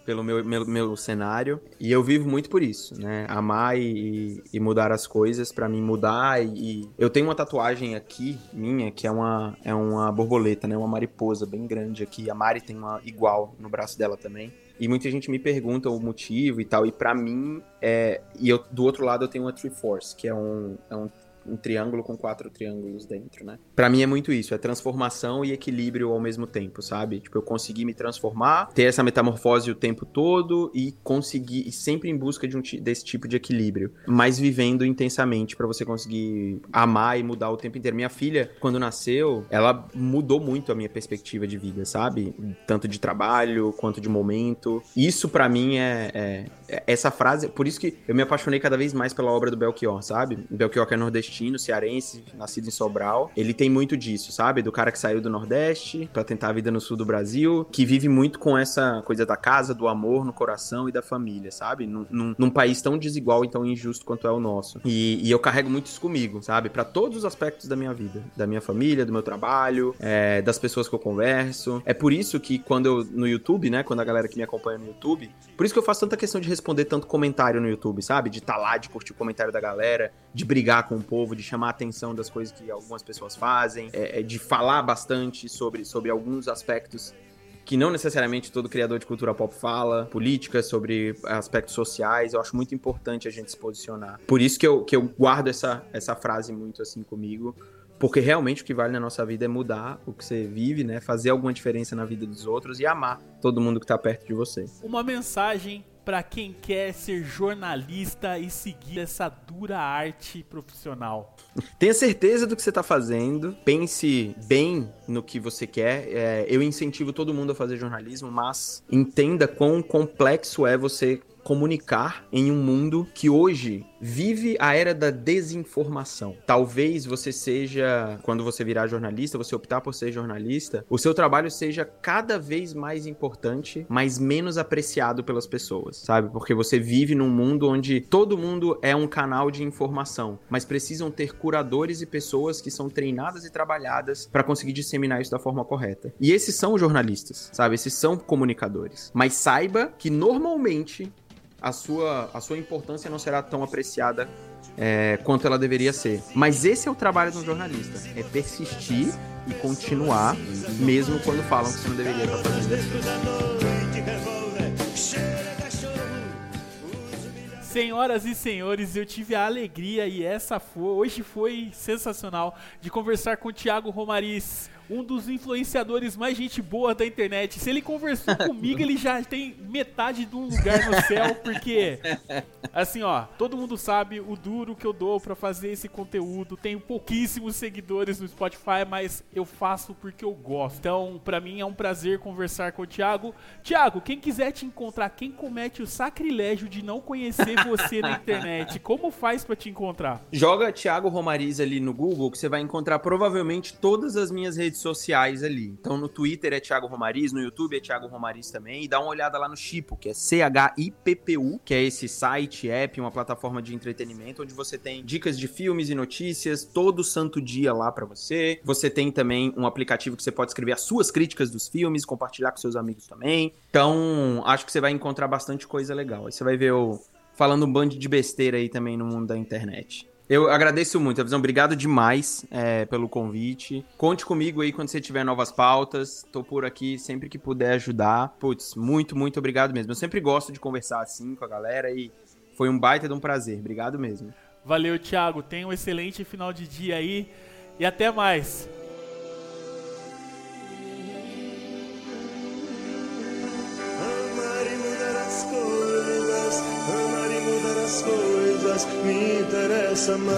pelo meu, meu, meu, cenário. E eu vivo muito por isso, né? Amar e, e mudar as coisas, para mim mudar. E, eu tenho uma tatuagem aqui, minha, que é uma, é uma borboleta, né? Uma mariposa bem grande aqui. A Mari tem uma igual no braço dela também. E muita gente me pergunta o motivo e tal. E para mim, é... e eu, do outro lado eu tenho uma Triforce, que é um, é um um triângulo com quatro triângulos dentro, né? Para mim é muito isso, é transformação e equilíbrio ao mesmo tempo, sabe? Tipo, eu consegui me transformar, ter essa metamorfose o tempo todo e conseguir e sempre em busca de um desse tipo de equilíbrio, mas vivendo intensamente para você conseguir amar e mudar o tempo inteiro. Minha filha, quando nasceu, ela mudou muito a minha perspectiva de vida, sabe? Tanto de trabalho quanto de momento. Isso para mim é, é, é, essa frase, por isso que eu me apaixonei cada vez mais pela obra do Belchior, sabe? Belchior que é nordestino nordestino, cearense, nascido em Sobral. Ele tem muito disso, sabe? Do cara que saiu do Nordeste para tentar a vida no sul do Brasil, que vive muito com essa coisa da casa, do amor no coração e da família, sabe? Num, num, num país tão desigual e tão injusto quanto é o nosso. E, e eu carrego muito isso comigo, sabe? Para todos os aspectos da minha vida, da minha família, do meu trabalho, é, das pessoas que eu converso. É por isso que quando eu no YouTube, né? Quando a galera que me acompanha no YouTube, por isso que eu faço tanta questão de responder tanto comentário no YouTube, sabe? De estar tá lá, de curtir o comentário da galera, de brigar com o povo povo, de chamar a atenção das coisas que algumas pessoas fazem, é, é, de falar bastante sobre, sobre alguns aspectos que não necessariamente todo criador de cultura pop fala, política, sobre aspectos sociais. Eu acho muito importante a gente se posicionar. Por isso que eu, que eu guardo essa, essa frase muito assim comigo. Porque realmente o que vale na nossa vida é mudar o que você vive, né? Fazer alguma diferença na vida dos outros e amar todo mundo que tá perto de você. Uma mensagem para quem quer ser jornalista e seguir essa dura arte profissional? Tenha certeza do que você está fazendo, pense bem no que você quer. É, eu incentivo todo mundo a fazer jornalismo, mas entenda quão complexo é você comunicar em um mundo que hoje vive a era da desinformação. Talvez você seja, quando você virar jornalista, você optar por ser jornalista, o seu trabalho seja cada vez mais importante, mas menos apreciado pelas pessoas, sabe? Porque você vive num mundo onde todo mundo é um canal de informação, mas precisam ter curadores e pessoas que são treinadas e trabalhadas para conseguir disseminar isso da forma correta. E esses são jornalistas, sabe? Esses são comunicadores. Mas saiba que normalmente a sua, a sua importância não será tão apreciada é, quanto ela deveria ser. Mas esse é o trabalho de um jornalista: é persistir e continuar, mesmo quando falam que você não deveria estar fazendo. Senhoras e senhores, eu tive a alegria e essa foi, hoje foi sensacional de conversar com o Thiago Romariz, um dos influenciadores mais gente boa da internet. Se ele conversou comigo, ele já tem metade de um lugar no céu, porque assim, ó, todo mundo sabe o duro que eu dou para fazer esse conteúdo. Tenho pouquíssimos seguidores no Spotify, mas eu faço porque eu gosto. Então, para mim é um prazer conversar com o Thiago. Thiago, quem quiser te encontrar, quem comete o sacrilégio de não conhecer você na internet, como faz para te encontrar? Joga Thiago Romariz ali no Google que você vai encontrar provavelmente todas as minhas redes sociais ali. Então no Twitter é Thiago Romariz, no YouTube é Thiago Romariz também. E dá uma olhada lá no Chipo, que é C-H-I-P-P-U, que é esse site, app, uma plataforma de entretenimento onde você tem dicas de filmes e notícias todo santo dia lá para você. Você tem também um aplicativo que você pode escrever as suas críticas dos filmes, compartilhar com seus amigos também. Então, acho que você vai encontrar bastante coisa legal. Aí você vai ver eu falando um bando de besteira aí também no mundo da internet. Eu agradeço muito, a visão. Obrigado demais é, pelo convite. Conte comigo aí quando você tiver novas pautas. Tô por aqui sempre que puder ajudar. Putz, muito, muito obrigado mesmo. Eu sempre gosto de conversar assim com a galera e foi um baita de um prazer. Obrigado mesmo. Valeu, Thiago. Tenha um excelente final de dia aí e até mais. coisas तस्मि तरसम